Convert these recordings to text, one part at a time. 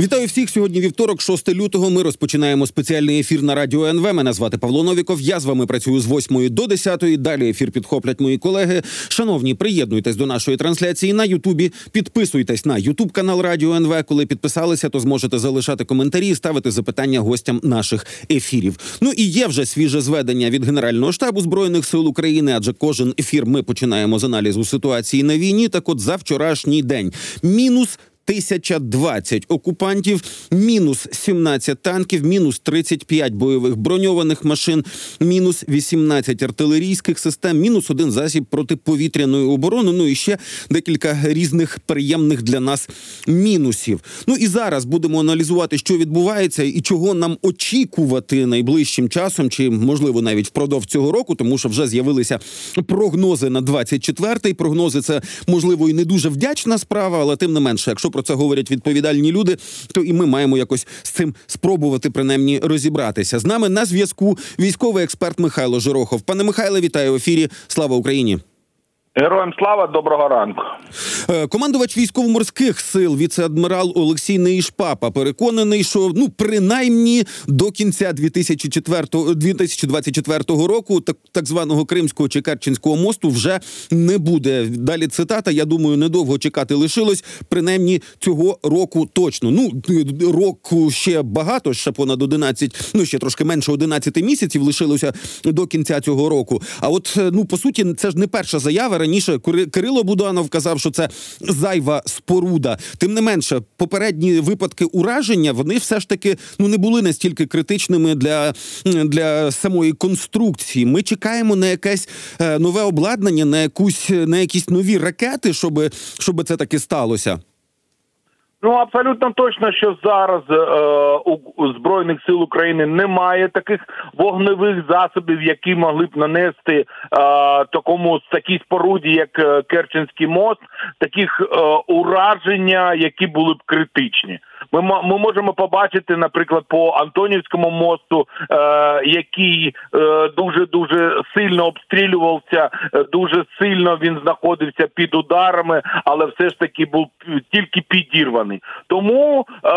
Вітаю всіх сьогодні. Вівторок, 6 лютого. Ми розпочинаємо спеціальний ефір на радіо НВ. Мене звати Павло Новіков. Я з вами працюю з 8 до 10. Далі ефір підхоплять мої колеги. Шановні, приєднуйтесь до нашої трансляції на Ютубі. Підписуйтесь на Ютуб канал Радіо НВ. Коли підписалися, то зможете залишати коментарі і ставити запитання гостям наших ефірів. Ну і є вже свіже зведення від Генерального штабу збройних сил України. Адже кожен ефір ми починаємо з аналізу ситуації на війні. Так, от за вчорашній день мінус. 1020 окупантів, мінус 17 танків, мінус 35 бойових броньованих машин, мінус 18 артилерійських систем, мінус один засіб протиповітряної оборони. Ну і ще декілька різних приємних для нас мінусів. Ну і зараз будемо аналізувати, що відбувається і чого нам очікувати найближчим часом, чи можливо навіть впродовж цього року, тому що вже з'явилися прогнози на 24-й. Прогнози це можливо і не дуже вдячна справа, але тим не менше, якщо про це говорять відповідальні люди, то і ми маємо якось з цим спробувати принаймні розібратися. З нами на зв'язку військовий експерт Михайло Жирохов. Пане Михайле, вітаю в ефірі. Слава Україні. Героям слава, доброго ранку. Е, командувач військово-морських сил, віце-адмірал Олексій Неїшпапа, переконаний, що ну принаймні до кінця 2004, 2024 року так, так званого Кримського чи Керченського мосту вже не буде. Далі цитата. Я думаю, недовго чекати лишилось. Принаймні цього року точно. Ну року ще багато, ще понад 11, ну ще трошки менше 11 місяців лишилося до кінця цього року. А от ну по суті, це ж не перша заява раніше Кирило Буданов казав, що це зайва споруда. Тим не менше, попередні випадки ураження вони все ж таки ну не були настільки критичними для, для самої конструкції. Ми чекаємо на якесь е, нове обладнання, на якусь на якісь нові ракети, щоб, щоб це таки сталося. Ну абсолютно точно, що зараз е, у збройних сил України немає таких вогневих засобів, які могли б нанести е, такому такій споруді, як е, Керченський мост, таких е, ураження, які були б критичні. Ми ми можемо побачити, наприклад, по Антонівському мосту, е, який е, дуже дуже сильно обстрілювався, е, дуже сильно він знаходився під ударами, але все ж таки був тільки підірваний. Тому е,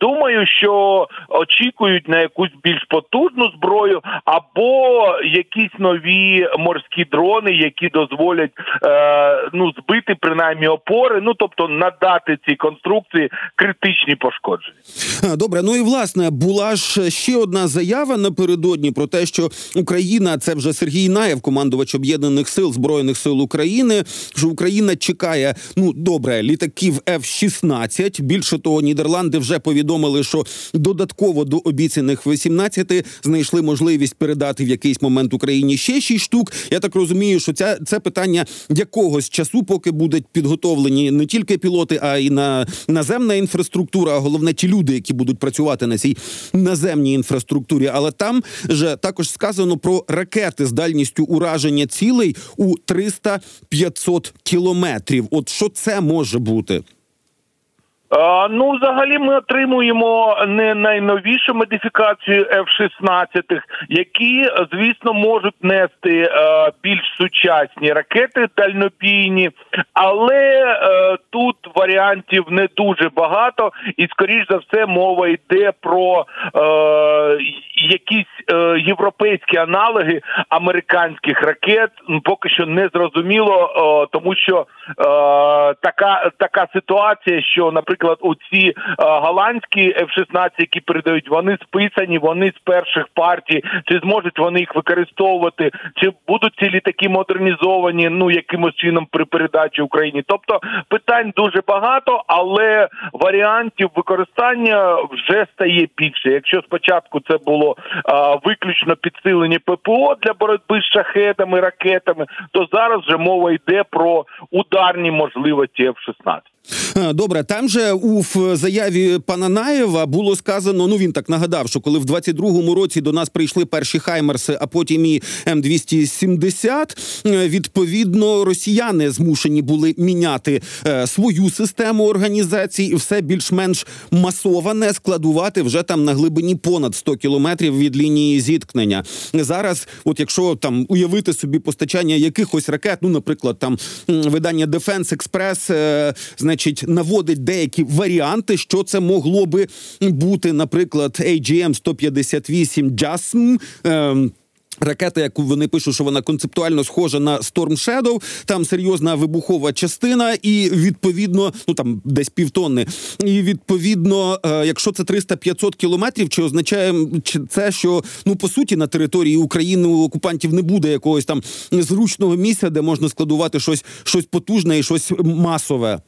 думаю, що очікують на якусь більш потужну зброю або якісь нові морські дрони, які дозволять е, ну збити принаймні опори, ну тобто надати цій конструкції критичні пошкодження. Добре, ну і власне була ж ще одна заява напередодні про те, що Україна це вже Сергій Наєв, командувач об'єднаних сил збройних сил України. Що Україна чекає ну добре літаків F-16. Більше того, Нідерланди вже повідомили, що додатково до обіцяних 18 знайшли можливість передати в якийсь момент Україні ще 6 штук. Я так розумію, що ця це питання якогось часу, поки будуть підготовлені не тільки пілоти, а й на наземна інфраструктура, а головне ті люди, які будуть працювати на цій наземній інфраструктурі. Але там же також сказано про ракети з дальністю ураження цілей у 300-500 кілометрів. От що це може бути? Ну, взагалі, ми отримуємо не найновішу модифікацію F-16, які, звісно, можуть нести е, більш сучасні ракети дальнобійні, але е, тут варіантів не дуже багато, і скоріш за все мова йде про е, якісь європейські аналоги американських ракет. Поки що не зрозуміло, тому що така така ситуація, що, наприклад, у ці е, голландські F-16, які передають, вони списані, вони з перших партій, чи зможуть вони їх використовувати, чи будуть ці літаки модернізовані, ну якимось чином при передачі Україні. Тобто питань дуже багато, але варіантів використання вже стає більше. Якщо спочатку це було а, виключно підсилені ППО для боротьби з шахетами, ракетами, то зараз вже мова йде про ударні можливості F-16. Добре, там же у заяві пана Наєва було сказано. Ну він так нагадав, що коли в 22-му році до нас прийшли перші хаймерси, а потім і М270, відповідно, росіяни змушені були міняти е, свою систему організації і все більш-менш масоване складувати вже там на глибині понад 100 кілометрів від лінії зіткнення. Зараз, от якщо там уявити собі постачання якихось ракет, ну наприклад, там видання Defense Express, е, значить, наводить деякі варіанти, що це могло би бути, наприклад, AGM 158 JASM, ем, Ракета, яку вони пишуть, що вона концептуально схожа на Storm Shadow, там серйозна вибухова частина, і відповідно, ну там десь півтонни. І відповідно, е, якщо це 300-500 кілометрів, чи означає це, що ну по суті на території України у окупантів не буде якогось там зручного місця, де можна складувати щось, щось потужне і щось масове.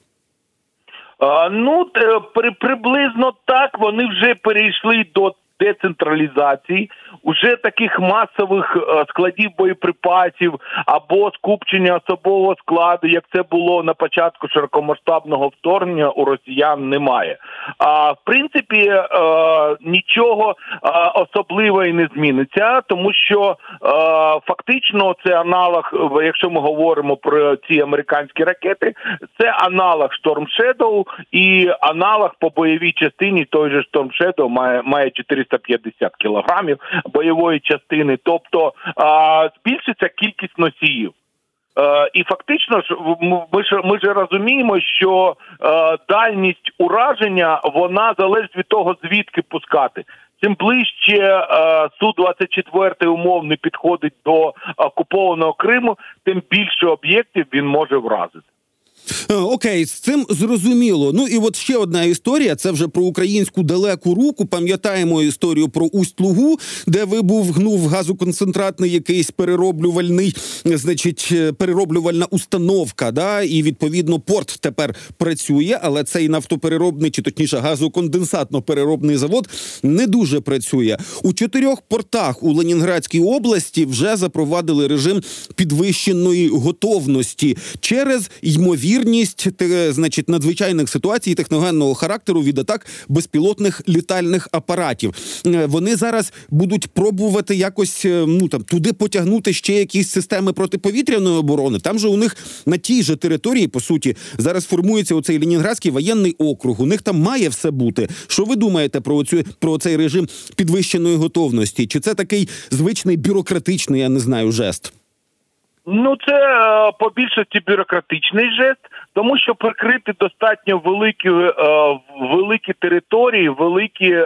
Ну при, приблизно так вони вже перейшли до децентралізації, уже таких масових е, складів боєприпасів або скупчення особового складу, як це було на початку широкомасштабного вторгнення, у росіян немає. А в принципі е, нічого е, особливого і не зміниться, тому що фактично це аналог, якщо ми говоримо про ці американські ракети, це аналог Storm Shadow і аналог по бойовій частині той же Storm Shadow має має 450 кілограмів бойової частини, тобто а, збільшиться кількість носіїв. Е, і фактично ж ми ж ми ж розуміємо, що е, дальність ураження вона залежить від того, звідки пускати. Чим ближче е, су 24 умовно підходить до окупованого Криму, тим більше об'єктів він може вразити. Е, окей, з цим зрозуміло. Ну і от ще одна історія. Це вже про українську далеку руку. Пам'ятаємо історію про Усть-Лугу, де вибухнув газоконцентратний якийсь перероблювальний, значить, е, перероблювальна установка. Да, і відповідно порт тепер працює, але цей нафтопереробний, чи точніше газоконденсатно-переробний завод не дуже працює. У чотирьох портах у Ленінградській області вже запровадили режим підвищеної готовності через ймовірність ймовірність значить надзвичайних ситуацій техногенного характеру від атак безпілотних літальних апаратів. Е, вони зараз будуть пробувати якось е, ну там туди потягнути ще якісь системи протиповітряної оборони. Там же у них на тій же території, по суті, зараз формується оцей Ленінградський воєнний округ. У них там має все бути. Що ви думаєте про цю про цей режим підвищеної готовності? Чи це такий звичний бюрократичний, я не знаю, жест? Ну, це е, по більшості бюрократичний жест, тому що прикрити достатньо великі е, великі території, великі е,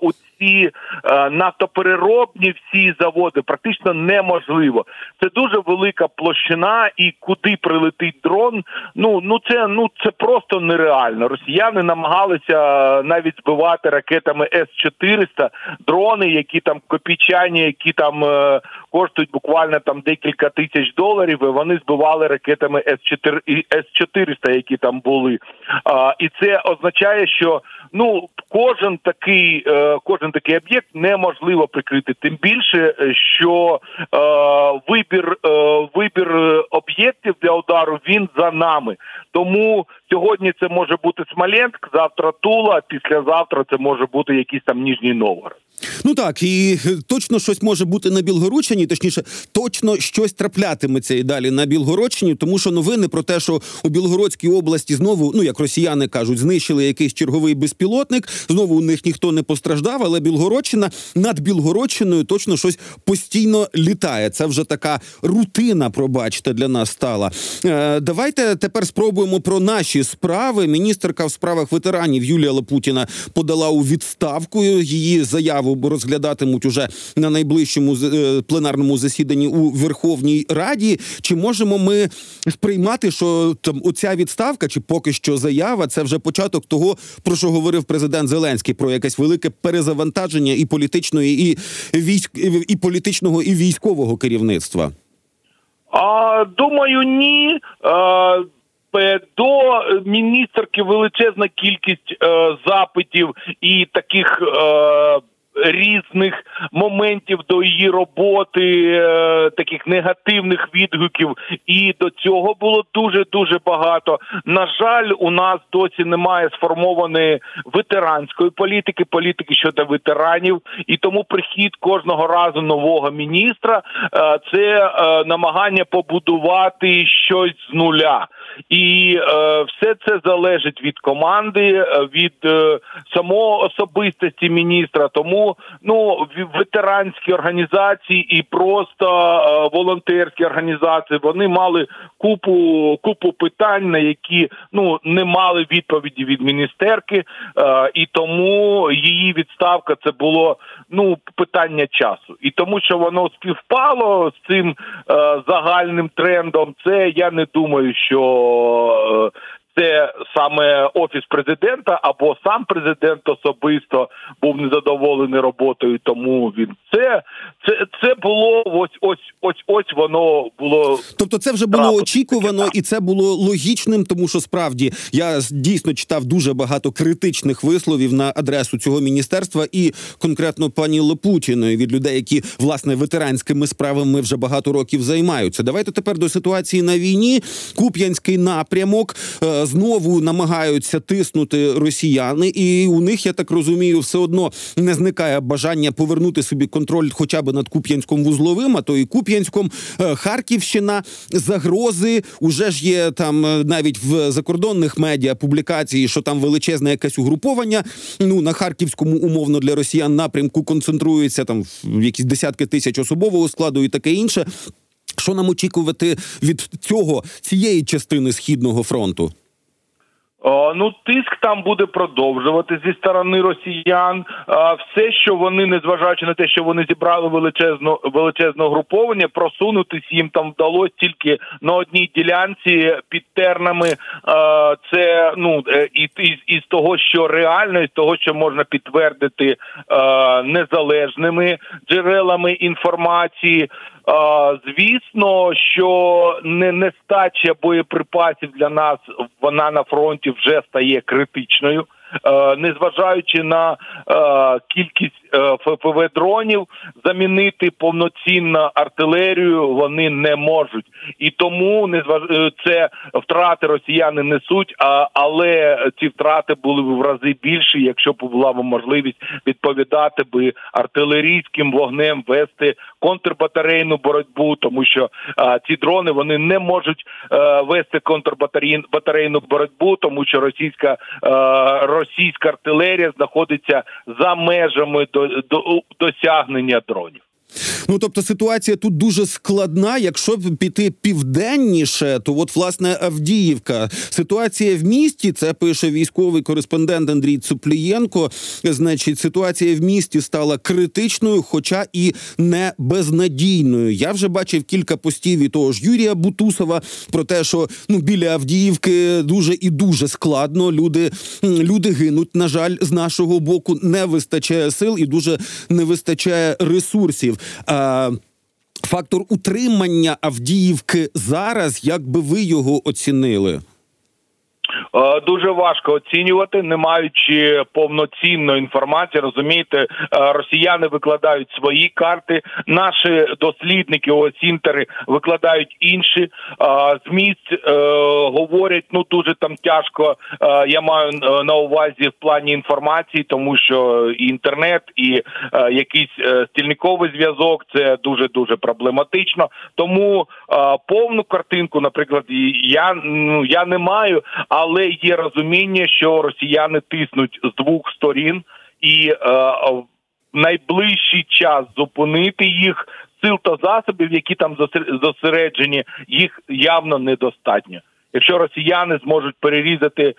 у ці е, нафтопереробні всі заводи практично неможливо. Це дуже велика площина, і куди прилетить дрон. Ну ну це ну це просто нереально. Росіяни намагалися навіть збивати ракетами С 400 дрони, які там копійчані, які там е, коштують буквально там декілька тисяч доларів. і Вони збивали ракетами С 4 С 400 які там були. А, І це означає, що ну кожен такий, е, кожен такий об'єкт неможливо прикрити. Тим більше, е, що е, вибір е, вибір об'єктів для удару він за нами. Тому сьогодні це може бути Смоленськ, завтра Тула, післязавтра це може бути якийсь там Ніжній Новгород. Ну так і точно щось може бути на Білгородщині, точніше, точно щось траплятиметься і далі на Білгородщині, тому що новини про те, що у Білгородській області знову, ну як росіяни кажуть, знищили якийсь черговий безпілотник. Знову у них ніхто не постраждав, але Білгородщина над Білгородщиною точно щось постійно літає. Це вже така рутина, пробачте, для нас стала. Е, Давайте тепер спробуємо про наші справи. Міністерка в справах ветеранів Юлія Лапутіна подала у відставку її заяву розглядатимуть уже на найближчому е, пленарному засіданні у Верховній Раді. Чи можемо ми сприймати, що там оця відставка, чи поки що заява, це вже початок того, про що говорив президент Зеленський, про якесь велике перезавантаження і політичної, і військ і політичного, і військового керівництва? А думаю, ні. А... До міністерки величезна кількість е, запитів і таких е, різних моментів до її роботи, е, таких негативних відгуків, і до цього було дуже дуже багато. На жаль, у нас досі немає сформованої ветеранської політики, політики щодо ветеранів, і тому прихід кожного разу нового міністра е, це е, намагання побудувати щось з нуля. І е, все це залежить від команди, від е, самого особистості міністра. Тому ну ветеранські організації і просто е, волонтерські організації. Вони мали купу купу питань, на які ну не мали відповіді від міністерки, е, і тому її відставка це було ну питання часу. І тому, що воно співпало з цим е, загальним трендом, це я не думаю, що. o це саме офіс президента або сам президент особисто був незадоволений роботою. Тому він це це, це було ось ось ось ось воно було. Тобто, це вже було очікувано, і це було логічним, тому що справді я дійсно читав дуже багато критичних висловів на адресу цього міністерства і конкретно пані Лопутіної від людей, які власне ветеранськими справами вже багато років займаються. Давайте тепер до ситуації на війні. Куп'янський напрямок е, знову намагаються тиснути росіяни, і у них я так розумію, все одно не зникає бажання повернути собі контроль, хоча б над Куп'янськом вузловим, а то і Куп'янськом, Е, Харківщина, загрози. Уже ж є там е, навіть в закордонних медіа публікації, що там величезне якесь угруповання. Ну на харківському умовно для росіян напрямку концентрується там в якісь десятки тисяч особового складу і таке інше. Що нам очікувати від цього цієї частини східного фронту? О, ну, тиск там буде продовжувати зі сторони росіян. А, все, що вони, незважаючи на те, що вони зібрали величезну величезне груповання, просунутись їм там вдалося тільки на одній ділянці під тернами. Це ну е, і із того, що реально, із того, що можна підтвердити незалежними джерелами інформації. Звісно, що не нестача боєприпасів для нас вона на фронті вже стає критичною. Е, Незважаючи на е, кількість ФПВ дронів, замінити повноцінно артилерію вони не можуть, і тому незваж... е, це втрати росіяни несуть. А але ці втрати були б в рази більші, якщо б була б можливість відповідати би артилерійським вогнем, вести контрбатарейну боротьбу, тому що а, ці дрони вони не можуть е, вести контрбатарейну боротьбу, тому що російська е, російська артилерія знаходиться за межами до, до досягнення дронів. Ну тобто ситуація тут дуже складна. Якщо піти південніше, то от власне Авдіївка. Ситуація в місті це пише військовий кореспондент Андрій Цуплієнко. Значить, ситуація в місті стала критичною, хоча і не безнадійною. Я вже бачив кілька постів і того ж Юрія Бутусова про те, що ну біля Авдіївки дуже і дуже складно. Люди, люди гинуть. На жаль, з нашого боку не вистачає сил і дуже не вистачає ресурсів. А, фактор утримання Авдіївки зараз, як би ви його оцінили? Е, Дуже важко оцінювати, не маючи повноцінної інформації. Розумієте, е, росіяни викладають свої карти. Наші дослідники, ось інтери, викладають інші. А З е, говорять ну дуже там тяжко. е, Я маю е, на увазі в плані інформації, тому що і інтернет, і е, якийсь е, стільниковий зв'язок це дуже дуже проблематично. Тому е, повну картинку, наприклад, я ну я не маю, але є розуміння, що росіяни тиснуть з двох сторін, і е, в найближчий час зупинити їх сил та засобів, які там зосереджені, їх явно недостатньо. Якщо росіяни зможуть перерізати е,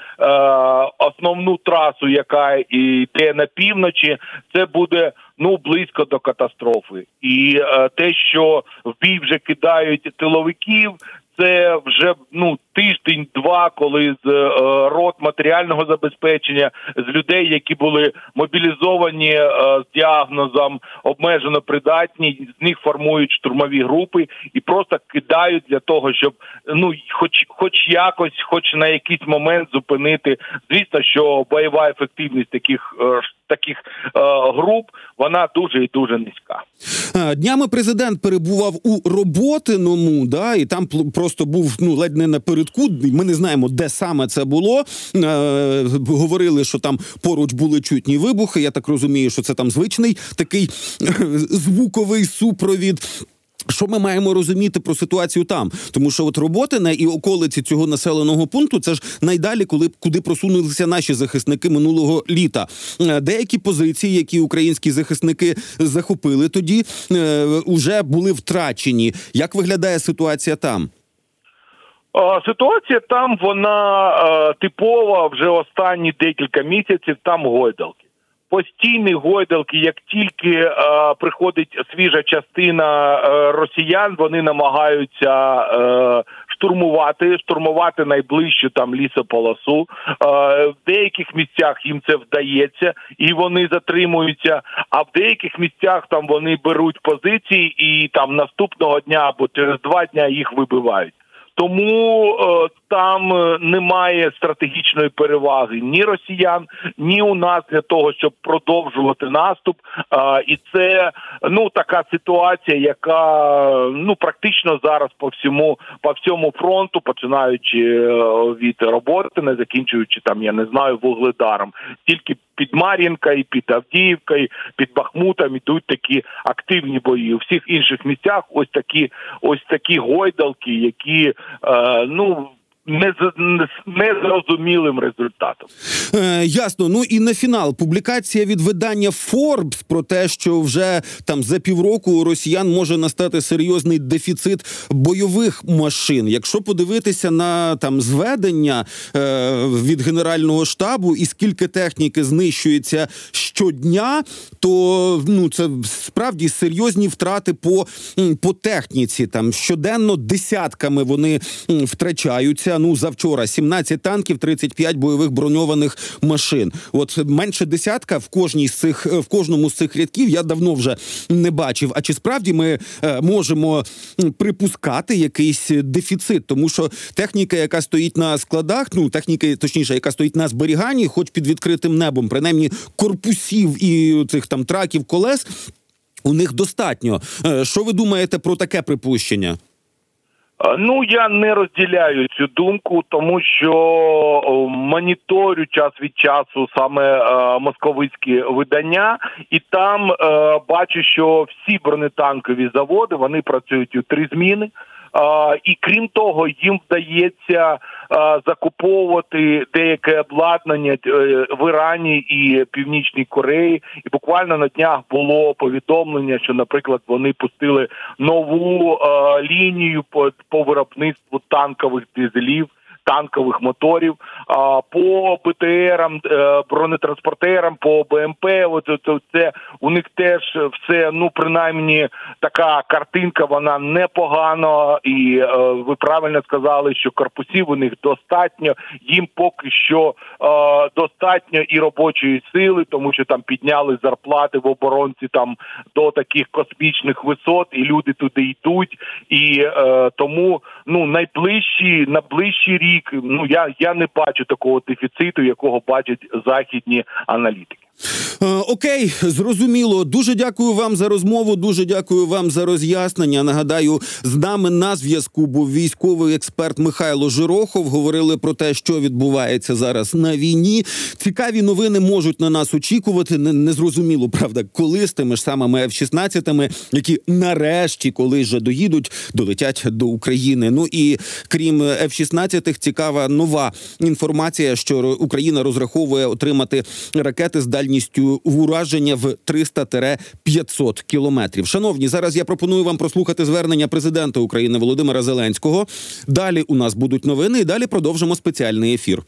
основну трасу, яка йде на півночі, це буде ну близько до катастрофи. І е, те, що в бій вже кидають тиловиків, це вже ну тиждень-два, коли з е, рот матеріального забезпечення з людей, які були мобілізовані е, з діагнозом обмежено придатні, з них формують штурмові групи і просто кидають для того, щоб ну хоч, хоч якось, хоч на якийсь момент зупинити. Звісно, що бойова ефективність таких е, таких груп вона дуже і дуже низька. Днями президент перебував у роботиному, да, і там просто був ну ледь не напередку. Ми не знаємо, де саме це було. Е, говорили, що там поруч були чутні вибухи. Я так розумію, що це там звичний такий звуковий супровід. Що ми маємо розуміти про ситуацію там? Тому що от роботине і околиці цього населеного пункту це ж найдалі, коли куди просунулися наші захисники минулого літа. Е, Деякі позиції, які українські захисники захопили тоді, е, уже були втрачені. Як виглядає ситуація там? Ситуація там вона типова вже останні декілька місяців. Там гойдалки. Постійні гойдалки, як тільки приходить свіжа частина росіян, вони намагаються штурмувати, штурмувати найближчу там лісополосу. В деяких місцях їм це вдається, і вони затримуються. А в деяких місцях там вони беруть позиції, і там наступного дня або через два дня їх вибивають. Тому е, там е, немає стратегічної переваги ні росіян, ні у нас для того, щоб продовжувати наступ. Е, і це ну така ситуація, яка ну практично зараз по всьому по всьому фронту, починаючи е, від роботи, не закінчуючи там, я не знаю, вугледаром. Тільки під Мар'їнкою, під Авдіївкою, під Бахмутом ідуть такі активні бої. У всіх інших місцях ось такі ось такі гойдалки, які е, ну. Незрозумілим результатом. Е, ясно. Ну і на фінал публікація від видання Forbes про те, що вже там за півроку у росіян може настати серйозний дефіцит бойових машин. Якщо подивитися на там зведення е, від генерального штабу і скільки техніки знищується щодня, то ну це справді серйозні втрати по, по техніці. Там щоденно десятками вони м, Ну завчора 17 танків, 35 бойових броньованих машин. От менше десятка в кожній з цих в кожному з цих рядків я давно вже не бачив. А чи справді ми е, можемо припускати якийсь дефіцит? Тому що техніка, яка стоїть на складах, ну техніка, точніше, яка стоїть на зберіганні, хоч під відкритим небом, принаймні корпусів і цих там траків колес. У них достатньо. Е, Що ви думаєте про таке припущення? Е, Ну я не розділяю цю думку, тому що моніторю час від часу саме е, московицькі видання, і там е, бачу, що всі бронетанкові заводи вони працюють у три зміни. І крім того, їм вдається закуповувати деяке обладнання е, в Ірані і Північній Кореї. І буквально на днях було повідомлення, що, наприклад, вони пустили нову лінію по виробництву танкових дизелів. Танкових моторів а, по БТРам, е, бронетранспортерам, по БМП. От, от це у них теж все, ну принаймні, така картинка, вона непогана, і е, ви правильно сказали, що корпусів у них достатньо. Їм поки що е, достатньо і робочої сили, тому що там підняли зарплати в оборонці там до таких космічних висот, і люди туди йдуть. І тому ну найближчі на ближчий рік. Ну я, я не бачу такого дефіциту, якого бачать західні аналітики. Е, Окей, зрозуміло. Дуже дякую вам за розмову. Дуже дякую вам за роз'яснення. Нагадаю, з нами на зв'язку був військовий експерт Михайло Жирохов. Говорили про те, що відбувається зараз на війні. Цікаві новини можуть на нас очікувати. Не, не зрозуміло, правда, коли з тими ж самими F-16, які нарешті, коли вже доїдуть, долетять до України. Ну і крім F-16, цікава нова інформація, що Україна розраховує отримати ракети з дальністю ураження в 300-500 кілометрів. Шановні, зараз я пропоную вам прослухати звернення президента України Володимира Зеленського. Далі у нас будуть новини, і далі продовжимо спеціальний ефір.